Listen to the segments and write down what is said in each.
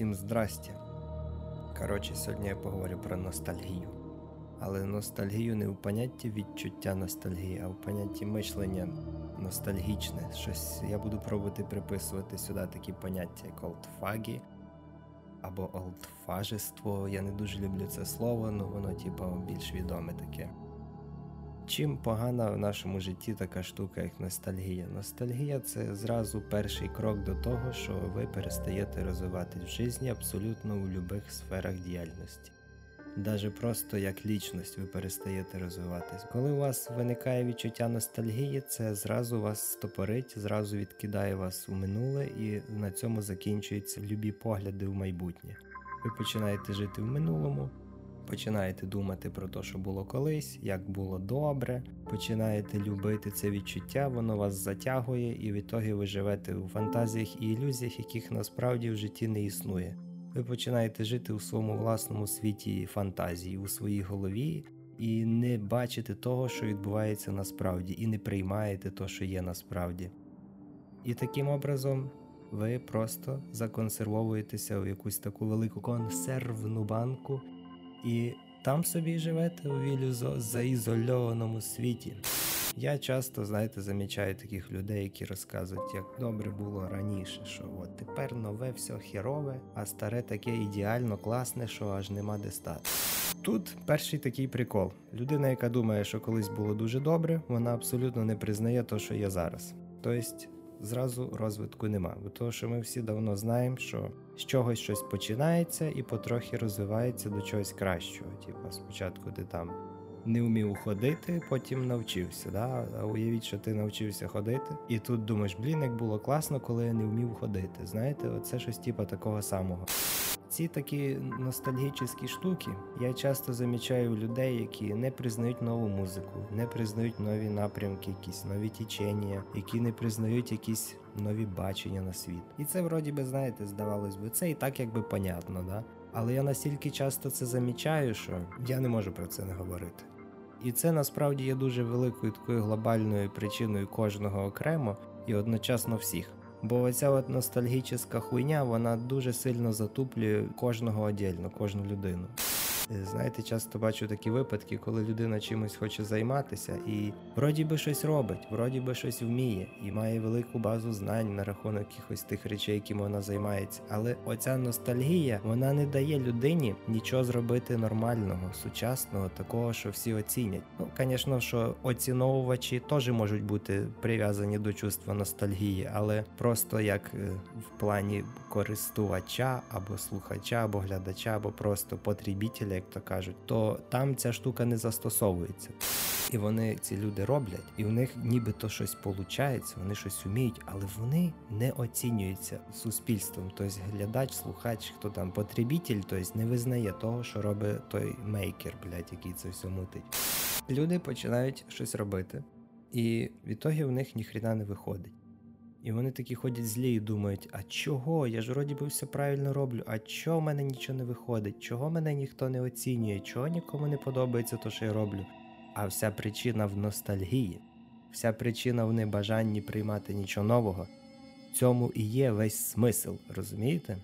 Всім здрастя. Коротше, сьогодні я поговорю про ностальгію. Але ностальгію не в понятті відчуття ностальгії, а в понятті мишлення ностальгічне. Щось я буду пробувати приписувати сюди такі поняття, як олдфагі або олдфажество. Я не дуже люблю це слово, але воно, типу, більш відоме таке. Чим погана в нашому житті така штука, як ностальгія? Ностальгія це зразу перший крок до того, що ви перестаєте розвиватись в житті абсолютно у будь-яких сферах діяльності. Даже просто як лічність ви перестаєте розвиватись. Коли у вас виникає відчуття ностальгії, це зразу вас стопорить, зразу відкидає вас у минуле, і на цьому закінчуються любі погляди в майбутнє. Ви починаєте жити в минулому, починаєте думати про те, що було колись, як було добре, починаєте любити це відчуття, воно вас затягує, і в ітогі ви живете у фантазіях і ілюзіях, яких насправді в житті не існує. Ви починаєте жити у своєму власному світі фантазії, у своїй голові, і не бачите того, що відбувається насправді, і не приймаєте те, що є насправді. І таким образом ви просто законсервовуєтеся в якусь таку велику консервну банку, і там собі живете у вілюзо заізольованому світі. Я часто, знаєте, замічаю таких людей, які розказують, як добре було раніше, що от тепер нове все херове, а старе таке ідеально класне, що аж нема де стати. Тут перший такий прикол. Людина, яка думає, що колись було дуже добре, вона абсолютно не признає те, що є зараз. Тобто зразу розвитку нема. Бо того, що ми всі давно знаємо, що з чогось щось починається і потрохи розвивається до чогось кращого. Типу, спочатку ти там не вмів ходити, потім навчився. Да? Уявіть, що ти навчився ходити, і тут думаєш, блін, як було класно, коли я не вмів ходити. Знаєте, оце щось типу такого самого. Ці такі ностальгічні штуки я часто замічаю людей, які не признають нову музику, не признають нові напрямки, якісь нові тічення, які не признають якісь нові бачення на світ. І це вроді би, знаєте, здавалось би, це і так якби понятно, да? Але я настільки часто це замічаю, що я не можу про це не говорити. І це насправді є дуже великою такою глобальною причиною кожного окремо і одночасно всіх. Бо оця от ностальгічна хуйня вона дуже сильно затуплює кожного отдельно, кожну людину. Знаєте, часто бачу такі випадки, коли людина чимось хоче займатися і вроді би щось робить, вроді би щось вміє і має велику базу знань на рахунок якихось тих речей, якими вона займається. Але оця ностальгія вона не дає людині нічого зробити нормального, сучасного, такого, що всі оцінять. Ну, звісно, що оціновувачі теж можуть бути прив'язані до чувства ностальгії, але просто як в плані користувача або слухача, або глядача, або просто потребітеля як то кажуть, то там ця штука не застосовується. І вони ці люди роблять, і в них нібито щось виходить, вони щось вміють, але вони не оцінюються суспільством. Тобто глядач, слухач, хто там потребітель, тобто не визнає того, що робить той мейкер, блядь, який це все мутить. Люди починають щось робити, і в ітогі в них ніхрена не виходить. І вони такі ходять злі і думають, а чого? Я ж вроді би все правильно роблю, а чого в мене нічого не виходить? Чого мене ніхто не оцінює, чого нікому не подобається те, що я роблю? А вся причина в ностальгії, вся причина в небажанні приймати нічого нового. В цьому і є весь смисл, розумієте?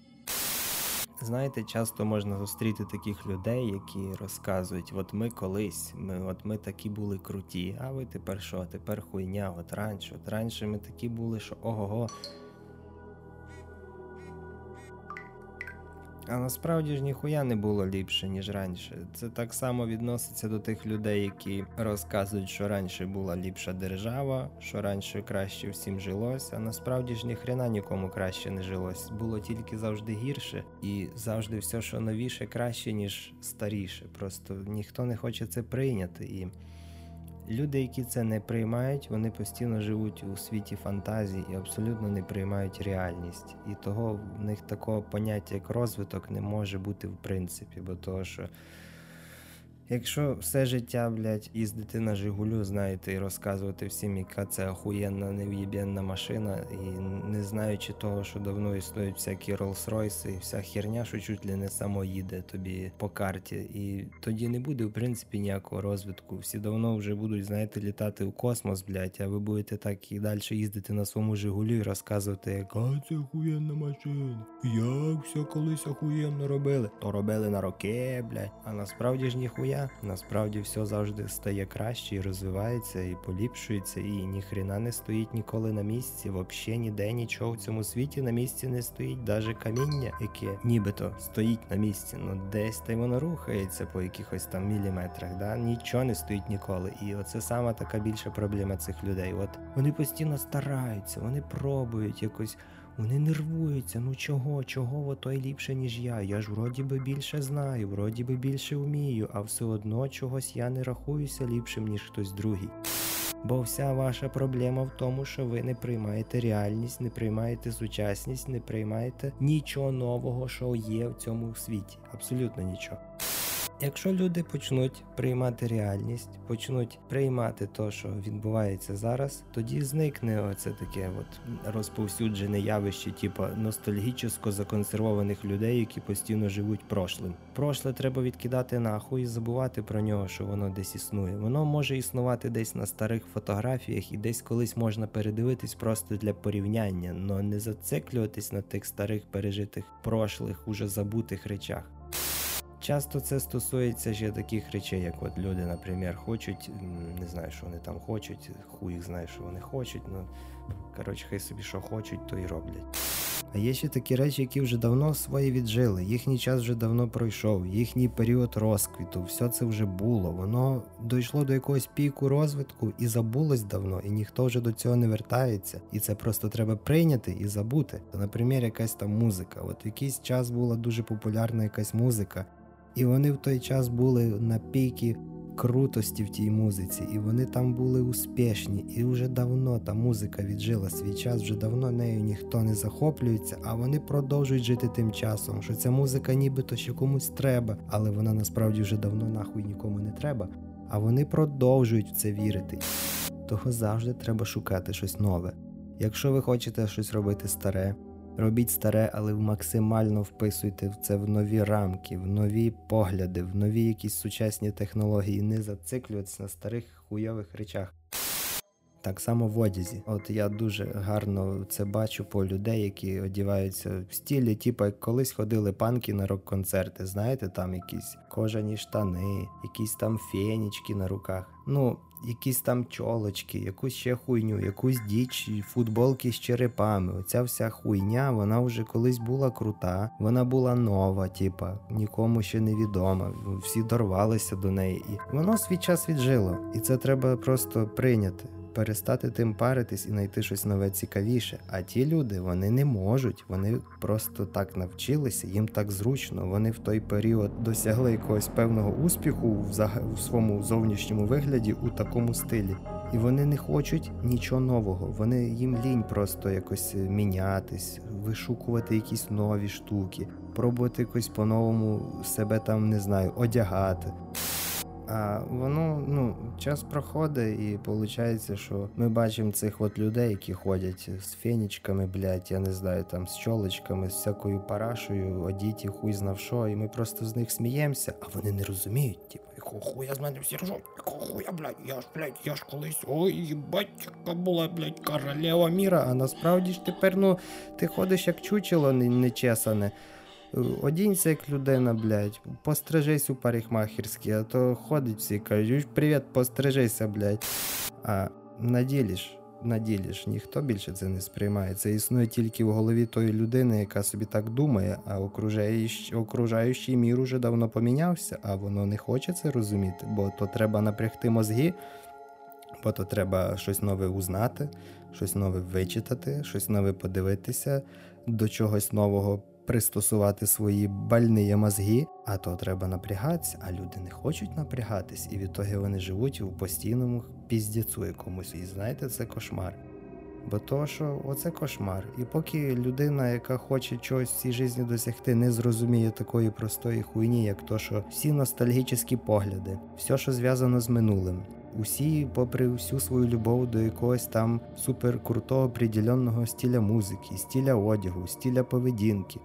Знаєте, часто можна зустріти таких людей, які розказують: от ми колись, ми от ми такі були круті, а ви тепер що? Тепер хуйня, от раніше, от раніше ми такі були, що ого-го. А насправді ж ніхуя не було ліпше, ніж раніше. Це так само відноситься до тих людей, які розказують, що раніше була ліпша держава, що раніше краще всім жилось, а насправді ж ніхрена нікому краще не жилось. Було тільки завжди гірше, і завжди все, що новіше, краще, ніж старіше. Просто ніхто не хоче це прийняти. І Люди, які це не приймають, вони постійно живуть у світі фантазій і абсолютно не приймають реальність. І того в них такого поняття, як розвиток, не може бути в принципі, бо того, що Якщо все життя, блядь, їздити на Жигулю, знаєте, і розказувати всім, яка це охуєнна нев'єбєнна машина, і не знаючи того, що давно існують всякі Rolls-Royce і вся херня, що чуть ли не само їде тобі по карті. І тоді не буде, в принципі, ніякого розвитку. Всі давно вже будуть, знаєте, літати в космос, блядь, а ви будете так і далі їздити на своєму Жигулю і розказувати, яка це охуєнна машина. Як все колись охуєнно робили. То робили на роки, блядь. А насправді ж ніхуя. Насправді все завжди стає краще і розвивається, і поліпшується, і ніхрена не стоїть ніколи на місці. Взагалі ніде нічого в цьому світі на місці не стоїть, даже каміння, яке нібито стоїть на місці. Ну десь та й воно рухається по якихось там міліметрах. Да? Нічого не стоїть ніколи. І оце сама така більша проблема цих людей. От вони постійно стараються, вони пробують якось. Вони нервуються, ну чого, чого той ліпше, ніж я. Я ж вроді би більше знаю, вроді би більше вмію, а все одно чогось я не рахуюся ліпшим, ніж хтось другий. Бо вся ваша проблема в тому, що ви не приймаєте реальність, не приймаєте сучасність, не приймаєте нічого нового, що є в цьому світі. Абсолютно нічого. Якщо люди почнуть приймати реальність, почнуть приймати те, що відбувається зараз, тоді зникне оце таке от розповсюджене явище, типу ностальгічно законсервованих людей, які постійно живуть прошлим. Прошле треба відкидати нахуй і забувати про нього, що воно десь існує. Воно може існувати десь на старих фотографіях і десь колись можна передивитись просто для порівняння, але не зациклюватись на тих старих пережитих прошлих, уже забутих речах. Часто це стосується ще таких речей, як от люди, наприклад, хочуть, не знаю, що вони там хочуть, хуй їх знає, що вони хочуть, ну коротше, хай собі що хочуть, то і роблять. А є ще такі речі, які вже давно свої віджили, їхній час вже давно пройшов, їхній період розквіту, все це вже було. Воно дійшло до якогось піку розвитку і забулось давно, і ніхто вже до цього не вертається. І це просто треба прийняти і забути. Наприклад, якась там музика. От якийсь час була дуже популярна якась музика. І вони в той час були на пікі крутості в тій музиці, і вони там були успішні. І вже давно та музика віджила свій час, вже давно нею ніхто не захоплюється, а вони продовжують жити тим часом, що ця музика нібито ще комусь треба, але вона насправді вже давно нахуй нікому не треба. А вони продовжують в це вірити. Того завжди треба шукати щось нове. Якщо ви хочете щось робити старе, Робіть старе, але максимально вписуйте це в нові рамки, в нові погляди, в нові якісь сучасні технології. Не зациклюватися на старих хуйових речах. Так само в одязі. От я дуже гарно це бачу по людей, які одіваються в стілі, типу як колись ходили панки на рок-концерти. Знаєте, там якісь кожані штани, якісь там фенічки на руках. Ну, якісь там чолочки, якусь ще хуйню, якусь діч, футболки з черепами. Оця вся хуйня, вона вже колись була крута, вона була нова, типа, нікому ще не відома. Всі дорвалися до неї. І воно свій час віджило. І це треба просто прийняти перестати тим паритись і знайти щось нове цікавіше. А ті люди вони не можуть, вони просто так навчилися, їм так зручно. Вони в той період досягли якогось певного успіху в, своєму зовнішньому вигляді у такому стилі. І вони не хочуть нічого нового. Вони їм лінь просто якось мінятись, вишукувати якісь нові штуки, пробувати якось по-новому себе там не знаю, одягати. А воно ну час проходить, і виходить, що ми бачимо цих от людей, які ходять з фенічками, блядь, я не знаю, там з чолочками, з всякою парашою, одіті, хуй знав що, і ми просто з них сміємося, а вони не розуміють, типу, якого хуя з мене всі ржуть, якого хуя, блядь, я ж, блядь, я ж колись, ой, їбать, яка була, блядь, королева міра, а насправді ж тепер, ну, ти ходиш як чучело нечесане. Одінься як людина, блядь, пострижись у парикмахерській, а то ходить всі кажуть, привіт, пострижися, блядь. А на ділі ж, на ділі ж ніхто більше це не сприймає. Це існує тільки в голові тої людини, яка собі так думає, а окружаючий, окружаючий мір уже давно помінявся, а воно не хоче це розуміти, бо то треба напрягти мозги, бо то треба щось нове узнати, щось нове вичитати, щось нове подивитися, до чогось нового пристосувати свої больні мозги, а то треба напрягатися, а люди не хочуть напрягатись, і відтоді вони живуть у постійному піздіцу якомусь. І знаєте, це кошмар. Бо то, що оце кошмар. І поки людина, яка хоче чогось в цій житті досягти, не зрозуміє такої простої хуйні, як то, що всі ностальгічні погляди, все, що зв'язано з минулим. Усі, попри всю свою любов до якогось там суперкрутого определенного стиля музики, стиля одягу, стиля поведінки.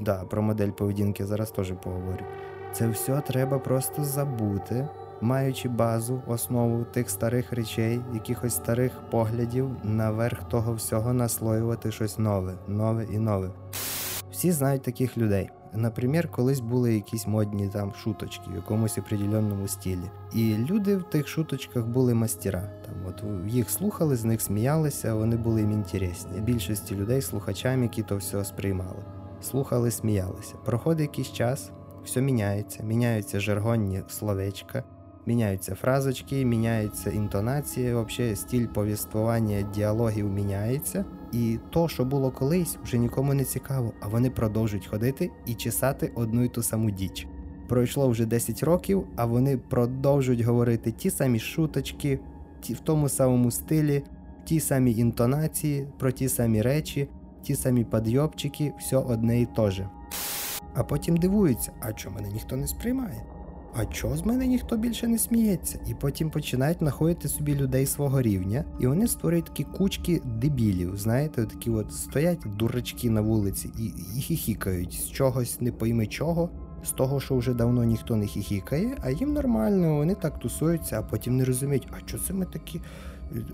Да, про модель поведінки зараз теж поговорю. Це все треба просто забути, маючи базу, основу тих старих речей, якихось старих поглядів, наверх того всього наслоювати щось нове, нове і нове. Всі знають таких людей. Наприклад, колись були якісь модні там шуточки в якомусь определенному стилі. І люди в тих шуточках були мастера. Там от їх слухали, з них сміялися, вони були їм інтересні. Більшості людей, слухачам, які то все сприймали. Слухали, сміялися. Проходить якийсь час, все міняється, міняються жаргонні словечка, міняються фразочки, міняються інтонації, взагалі стиль повіствування діалогів міняється. І то, що було колись, вже нікому не цікаво, а вони продовжують ходити і чесати одну й ту саму діч. Пройшло вже 10 років, а вони продовжують говорити ті самі шуточки, ті в тому самому стилі, ті самі інтонації, про ті самі речі, ті самі підйобчики, все одне і те же. А потім дивуються, а чого мене ніхто не сприймає? А чого з мене ніхто більше не сміється? І потім починають знаходити собі людей свого рівня, і вони створюють такі кучки дебілів. Знаєте, такі от стоять дурачки на вулиці і, і хіхікають з чогось, не пойми чого, з того, що вже давно ніхто не хіхікає, а їм нормально, вони так тусуються, а потім не розуміють, а що це ми такі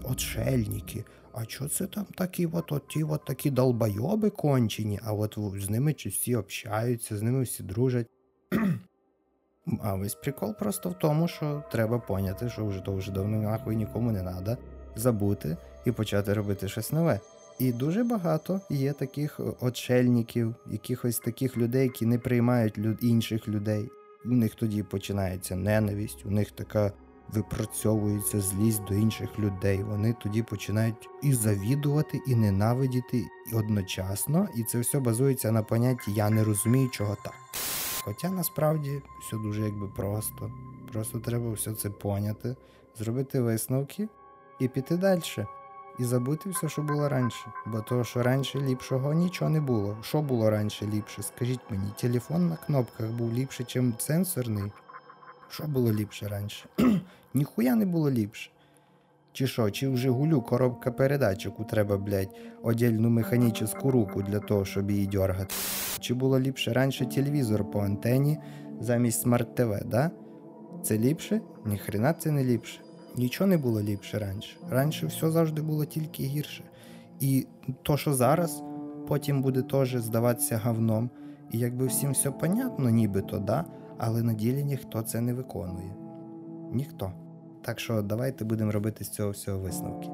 отшельники? А що це там такі от, от ті от такі долбойоби кончені, а от з ними всі общаються, з ними всі дружать. А весь прикол просто в тому, що треба поняти, що вже то вже давно нахуй нікому не треба, забути і почати робити щось нове. І дуже багато є таких отшельників, якихось таких людей, які не приймають люд... інших людей. У них тоді починається ненависть, у них така випрацьовується злість до інших людей. Вони тоді починають і завідувати, і ненавидіти і одночасно, і це все базується на понятті Я не розумію, чого так. Хоча насправді все дуже якби просто. Просто треба все це поняти, зробити висновки і піти далі. І забути все, що було раніше. Бо то, що раніше ліпшого нічого не було. Що було раніше ліпше? Скажіть мені, телефон на кнопках був ліпше, ніж сенсорний. Що було ліпше раніше? Ніхуя не було ліпше. Чи що, чи в Жигулю коробка передач, яку треба, блядь, одільну механічну руку для того, щоб її дергати. Чи було ліпше раніше телевізор по антені замість смарт ТВ, да? Це ліпше? Ніхрена це не ліпше. Нічого не було ліпше раніше. Раніше все завжди було тільки гірше. І то, що зараз, потім буде теж здаватися говном. І якби всім все понятно, нібито, да, але на ділі ніхто це не виконує. Ніхто. Так що давайте будемо робити з цього всього висновки.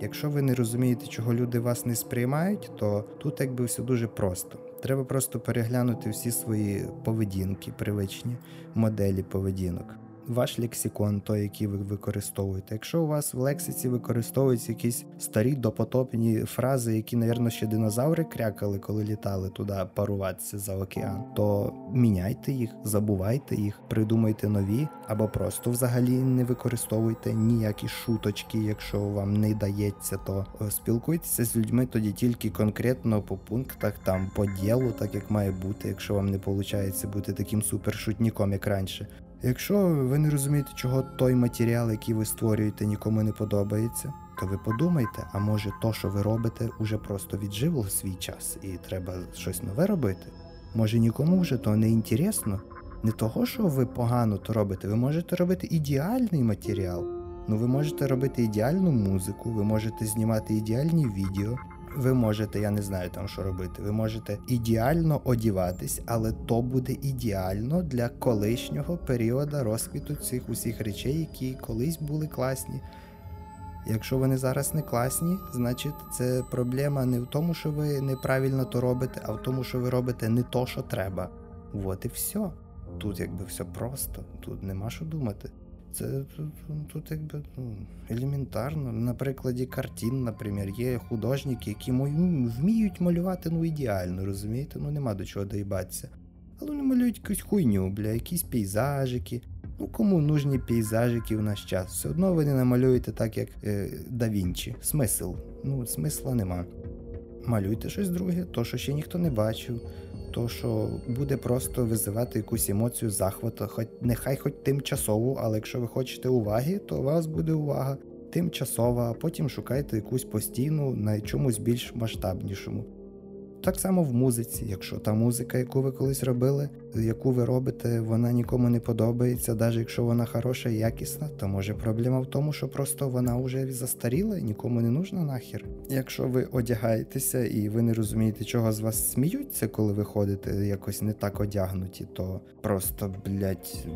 Якщо ви не розумієте, чого люди вас не сприймають, то тут якби все дуже просто. Треба просто переглянути всі свої поведінки, привичні моделі поведінок ваш лексикон, той, який ви використовуєте. Якщо у вас в лексиці використовуються якісь старі допотопні фрази, які, навірно, ще динозаври крякали, коли літали туди паруватися за океан, то міняйте їх, забувайте їх, придумайте нові, або просто взагалі не використовуйте ніякі шуточки, якщо вам не дається, то е, спілкуйтеся з людьми тоді тільки конкретно по пунктах, там по ділу, так як має бути, якщо вам не виходить бути таким супершутніком, як раніше. Якщо ви не розумієте, чого той матеріал, який ви створюєте, нікому не подобається, то ви подумайте, а може то, що ви робите, уже просто віджило свій час і треба щось нове робити. Може нікому вже то не інтересно? Не того, що ви погано то робите, ви можете робити ідеальний матеріал. Ну ви можете робити ідеальну музику, ви можете знімати ідеальні відео, ви можете, я не знаю там, що робити. Ви можете ідеально одіватись, але то буде ідеально для колишнього періоду розквіту цих усіх речей, які колись були класні. Якщо вони зараз не класні, значить це проблема не в тому, що ви неправильно то робите, а в тому, що ви робите не то, що треба. От і все. Тут якби все просто, тут нема що думати. Це тут, якби ну, елементарно. На прикладі картин, наприклад, є художники, які вміють малювати ну, ідеально, розумієте? Ну нема до чого доїбатися. Але вони малюють якусь хуйню, бля, якісь пейзажики, Ну, кому нужні пейзажики в наш час? Все одно ви не намалюєте так, як е, да Вінчі. Смисл. Ну, смисла нема. Малюйте щось друге, то, що ще ніхто не бачив, то, що буде просто визивати якусь емоцію захвату, хоч нехай хоч тимчасову, але якщо ви хочете уваги, то у вас буде увага тимчасова, а потім шукайте якусь постійну на чомусь більш масштабнішому. Так само в музиці, якщо та музика, яку ви колись робили, яку ви робите, вона нікому не подобається, навіть якщо вона хороша і якісна, то може проблема в тому, що просто вона вже застаріла нікому не нужна нахер. Якщо ви одягаєтеся і ви не розумієте, чого з вас сміються, коли ви ходите якось не так одягнуті, то просто, блять,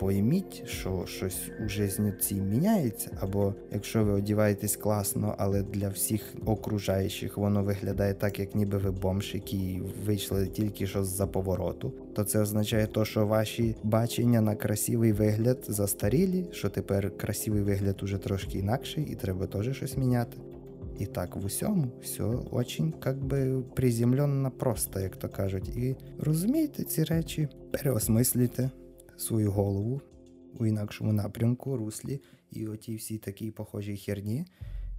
пойміть, що щось у житті цій міняється. Або якщо ви одіваєтесь класно, але для всіх окружаючих воно виглядає так, як ніби ви бомж, які вийшли тільки що з-за повороту, то це означає, то, що ваші бачення на красивий вигляд застарілі, що тепер красивий вигляд уже трошки інакший, і треба теж щось міняти. І так в усьому все очень как би приземленно просто, як то кажуть. І розумієте ці речі, переосмислюйте свою голову у інакшому напрямку, руслі і оті всі такі похожі херні.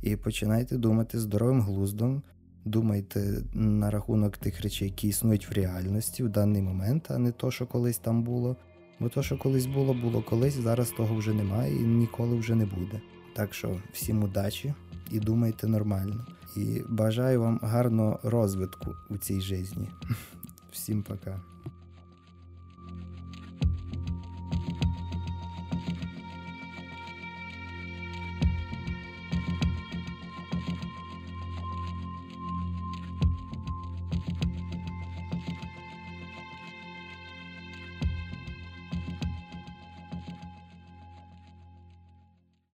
І починайте думати здоровим глуздом. Думайте на рахунок тих речей, які існують в реальності в даний момент, а не то, що колись там було. Бо то, що колись було, було колись, зараз того вже немає і ніколи вже не буде. Так що всім удачі і думайте нормально. І бажаю вам гарного розвитку у цій житті. Всім пока.